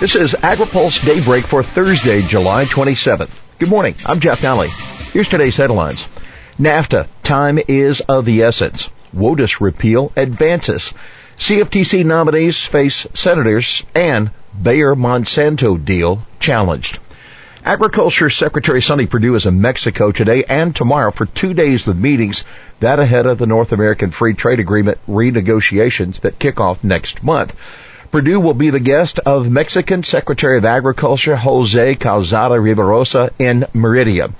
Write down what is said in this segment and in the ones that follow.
This is AgriPulse Daybreak for Thursday, July 27th. Good morning. I'm Jeff Nalley. Here's today's headlines. NAFTA, time is of the essence. WOTUS repeal advances. CFTC nominees face senators and Bayer Monsanto deal challenged. Agriculture Secretary Sonny Perdue is in Mexico today and tomorrow for two days of meetings, that ahead of the North American Free Trade Agreement renegotiations that kick off next month. Perdue will be the guest of Mexican Secretary of Agriculture Jose Calzada Rovirosa in Merida.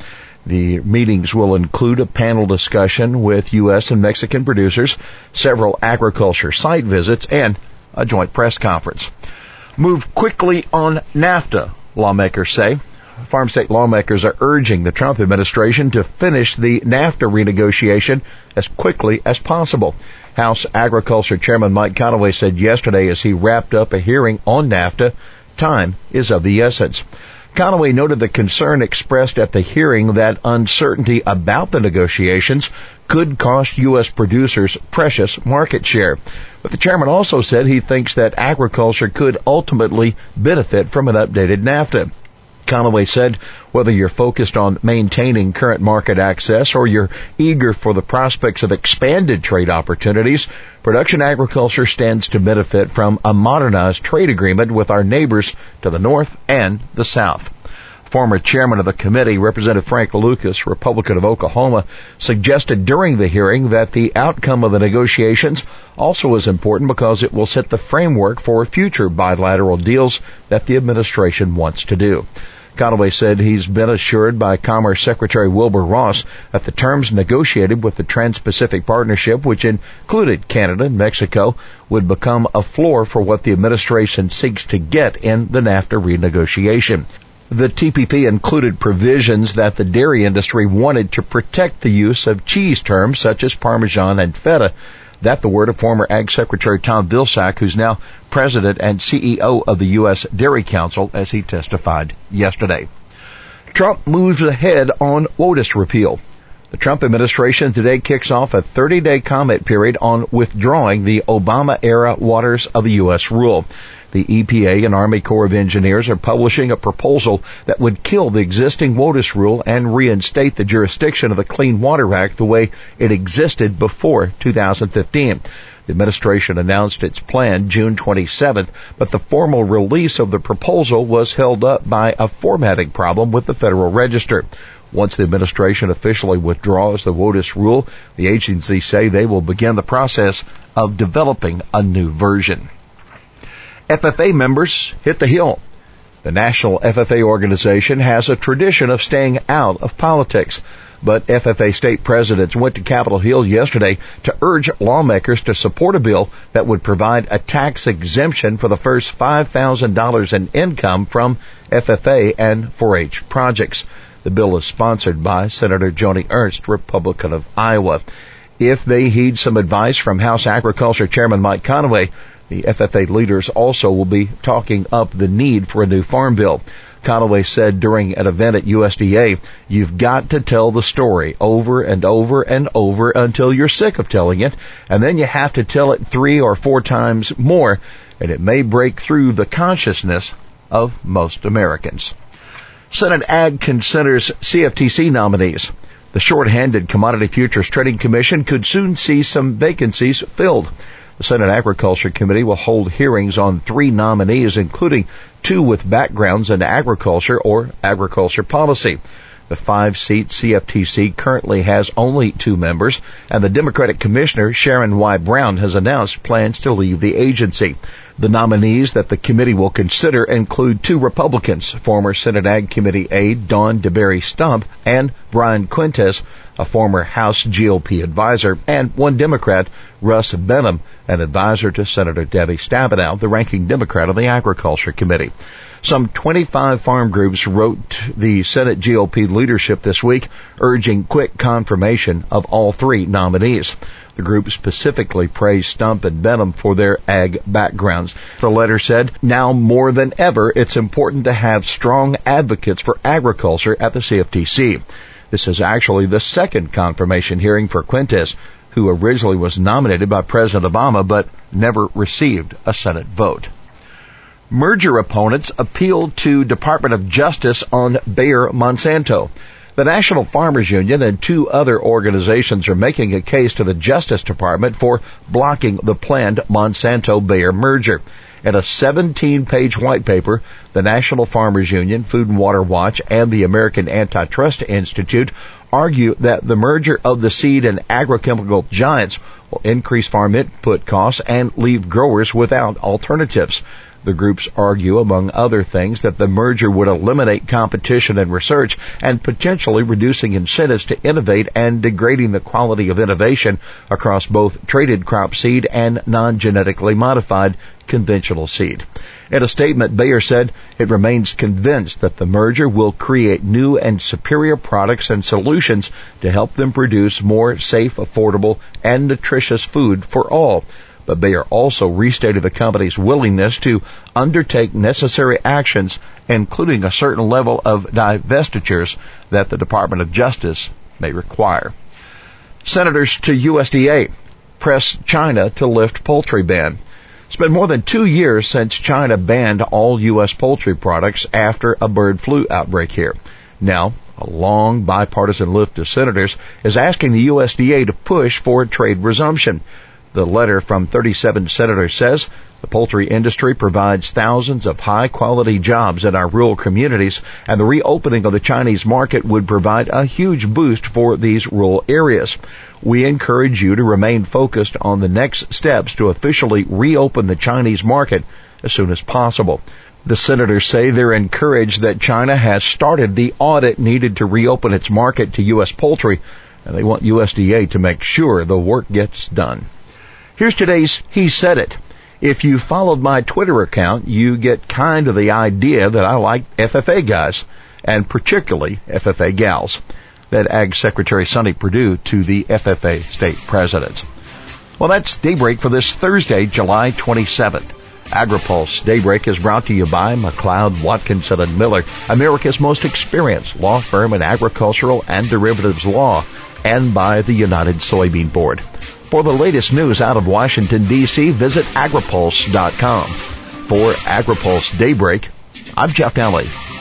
The meetings will include a panel discussion with U.S. and Mexican producers, several agriculture site visits, and a joint press conference. Move quickly on NAFTA, lawmakers say. Farm state lawmakers are urging the Trump administration to finish the NAFTA renegotiation as quickly as possible. House Agriculture Chairman Mike Conaway said yesterday as he wrapped up a hearing on NAFTA, time is of the essence. Conaway noted the concern expressed at the hearing that uncertainty about the negotiations could cost U.S. producers precious market share. But the chairman also said he thinks that agriculture could ultimately benefit from an updated NAFTA. Conaway said, whether you're focused on maintaining current market access or you're eager for the prospects of expanded trade opportunities, production agriculture stands to benefit from a modernized trade agreement with our neighbors to the north and the south. Former chairman of the committee, Representative Frank Lucas, Republican of Oklahoma, suggested during the hearing that the outcome of the negotiations also is important because it will set the framework for future bilateral deals that the administration wants to do. Conaway said he's been assured by Commerce Secretary Wilbur Ross that the terms negotiated with the Trans-Pacific Partnership, which included Canada and Mexico, would become a floor for what the administration seeks to get in the NAFTA renegotiation. The TPP included provisions that the dairy industry wanted to protect the use of cheese terms such as Parmesan and Feta that the word of former Ag Secretary Tom Vilsack, who's now president and CEO of the U.S. Dairy Council, as he testified yesterday. Trump moves ahead on WOTUS repeal. The Trump administration today kicks off a 30-day comment period on withdrawing the Obama-era waters of the U.S. rule. The EPA and Army Corps of Engineers are publishing a proposal that would kill the existing WOTUS rule and reinstate the jurisdiction of the Clean Water Act the way it existed before 2015. The administration announced its plan June 27th, but the formal release of the proposal was held up by a formatting problem with the Federal Register. Once the administration officially withdraws the WOTUS rule, the agency say they will begin the process of developing a new version. FFA members hit the hill. The National FFA organization has a tradition of staying out of politics, but FFA state presidents went to Capitol Hill yesterday to urge lawmakers to support a bill that would provide a tax exemption for the first $5,000 in income from FFA and 4-H projects. The bill is sponsored by Senator Joni Ernst, Republican of Iowa. If they heed some advice from House Agriculture Chairman Mike Conaway, the FFA leaders also will be talking up the need for a new farm bill. Conaway said during an event at USDA, you've got to tell the story over and over and over until you're sick of telling it, and then you have to tell it three or four times more, and it may break through the consciousness of most Americans. Senate Ag considers CFTC nominees. The short-handed Commodity Futures Trading Commission could soon see some vacancies filled. The Senate Agriculture Committee will hold hearings on three nominees, including two with backgrounds in agriculture or agriculture policy. The five-seat CFTC currently has only two members, and the Democratic Commissioner, Sharon Y. Bowen, has announced plans to leave the agency. The nominees that the committee will consider include two Republicans, former Senate Ag Committee aide Dawn DeBerry Stump and Brian Quintenz, a former House GOP advisor, and one Democrat, Russ Behnam, an advisor to Senator Debbie Stabenow, the ranking Democrat on the Agriculture Committee. Some 25 farm groups wrote the Senate GOP leadership this week urging quick confirmation of all three nominees. The group specifically praised Stump and Behnam for their ag backgrounds. The letter said, now more than ever, it's important to have strong advocates for agriculture at the CFTC. This is actually the second confirmation hearing for Quintenz, who originally was nominated by President Obama but never received a Senate vote. Merger opponents appealed to Department of Justice on Bayer Monsanto. The National Farmers Union and two other organizations are making a case to the Justice Department for blocking the planned Monsanto-Bayer merger. In a 17-page white paper, the National Farmers Union, Food and Water Watch, and the American Antitrust Institute argue that the merger of the seed and agrochemical giants will increase farm input costs and leave growers without alternatives. The groups argue, among other things, that the merger would eliminate competition and research and potentially reducing incentives to innovate and degrading the quality of innovation across both traded crop seed and non-genetically modified conventional seed. In a statement, Bayer said it remains convinced that the merger will create new and superior products and solutions to help them produce more safe, affordable, and nutritious food for all but Bayer also restated the company's willingness to undertake necessary actions, including a certain level of divestitures that the Department of Justice may require. Senators to USDA press China to lift poultry ban. It's been more than two years since China banned all U.S. poultry products after a bird flu outbreak here. Now, a long bipartisan lift of senators is asking the USDA to push for trade resumption. The letter from 37 senators says the poultry industry provides thousands of high quality jobs in our rural communities and the reopening of the Chinese market would provide a huge boost for these rural areas. We encourage you to remain focused on the next steps to officially reopen the Chinese market as soon as possible. The senators say they're encouraged that China has started the audit needed to reopen its market to U.S. poultry and they want USDA to make sure the work gets done. Here's today's He Said It. If you followed my Twitter account, you get kind of the idea that I like FFA guys, and particularly FFA gals. That Ag Secretary Sonny Perdue to the FFA state presidents. Well, that's Daybreak for this Thursday, July 27th. AgriPulse Daybreak is brought to you by McLeod Watkinson and Miller, America's most experienced law firm in agricultural and derivatives law, and by the United Soybean Board. For the latest news out of Washington, D.C., visit agripulse.com. For AgriPulse Daybreak, I'm Jeff Nalley.